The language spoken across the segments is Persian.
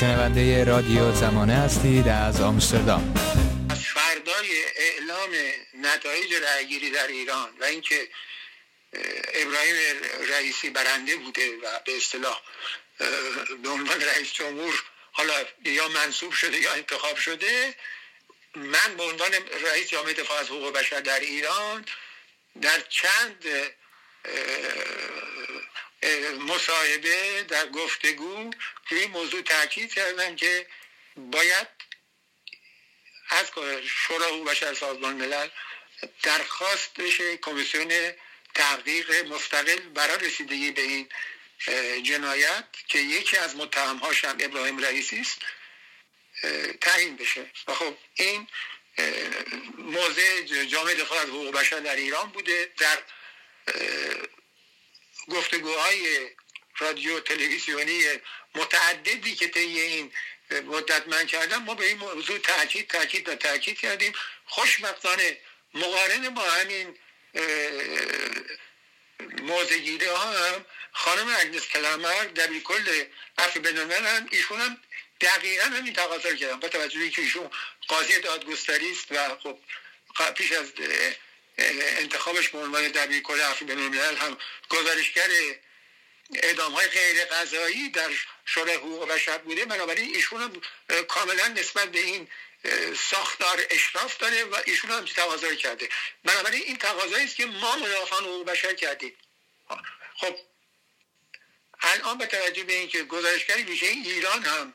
شنونده رادیو زمانه هستید از آمستردام. فردای اعلام نتایج رأیگیری در ایران و اینکه ابراهیم رئیسی برنده بوده و به اصطلاح به رئیس جمهور حالا یا منصوب شده یا انتخاب شده من به عنوان رئیس جامعه دفاع از حقوق بشر در ایران در چند مصاحبه در گفتگو روی این موضوع تاکید کردم که باید از شورای حقوق بشر سازمان ملل درخواست بشه کمیسیون تحقیق مستقل برای رسیدگی به این جنایت که یکی از متهمهاش هم ابراهیم رئیسی است تعیین بشه. و خب این موضع جامعه دفاع از حقوق بشر در ایران بوده. در گفتگوهای رادیو تلویزیونی متعددی که طی این مدت من کردم ما به این موضوع تاکید تاکید و تاکید کردیم. خوشبختانه مقارن با همین موزگیره ها هم خانم اگنس کلمر در کل عفو هم ایشون هم دقیقا همین تقاضا کردم با توجه که ایشون قاضی دادگستری است و خب پیش از انتخابش به عنوان دبیر کل عفو بنامل هم گزارشگر اعدام های غیر قضایی در شورای حقوق بشر بوده بنابراین ایشون هم کاملا نسبت به این ساختار اشراف داره و ایشون هم تقاضا کرده. بنابراین این تقاضایی است که ما مدافعان حقوق بشر کردیم. خب الان به توجه به اینکه گزارشگر ویژه ایران هم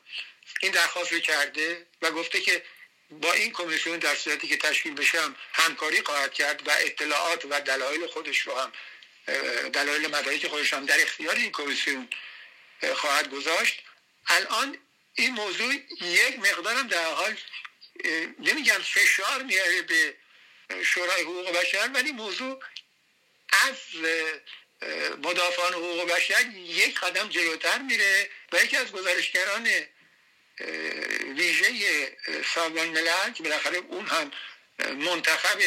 این درخواست رو کرده و گفته که با این کمیسیون در صورتی که تشکیل بشه هم همکاری خواهد کرد و اطلاعات و دلایل خودش رو هم دلایل مدارک خودش هم در اختیار این کمیسیون خواهد گذاشت. الان این موضوع یک مقدارم در حال نمیگم فشار میاره به شورای حقوق بشر ولی موضوع از مدافعان حقوق بشر یک قدم جلوتر میره و یکی از گزارشگران ویژه سازمان ملل که بالاخره اون هم منتخب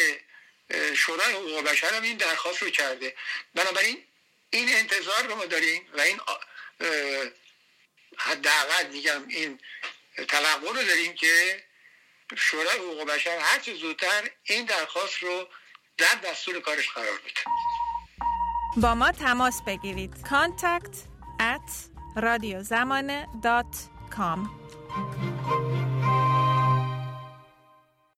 شورای حقوق بشر هم این درخواست رو کرده. بنابراین این انتظار رو ما داریم و این حداقل میگم این توقع رو داریم که شورای حقوق بشر هر چه زودتر این درخواست رو در دستور کارش قرار بده. با ما تماس بگیرید. contact at radiozamane.com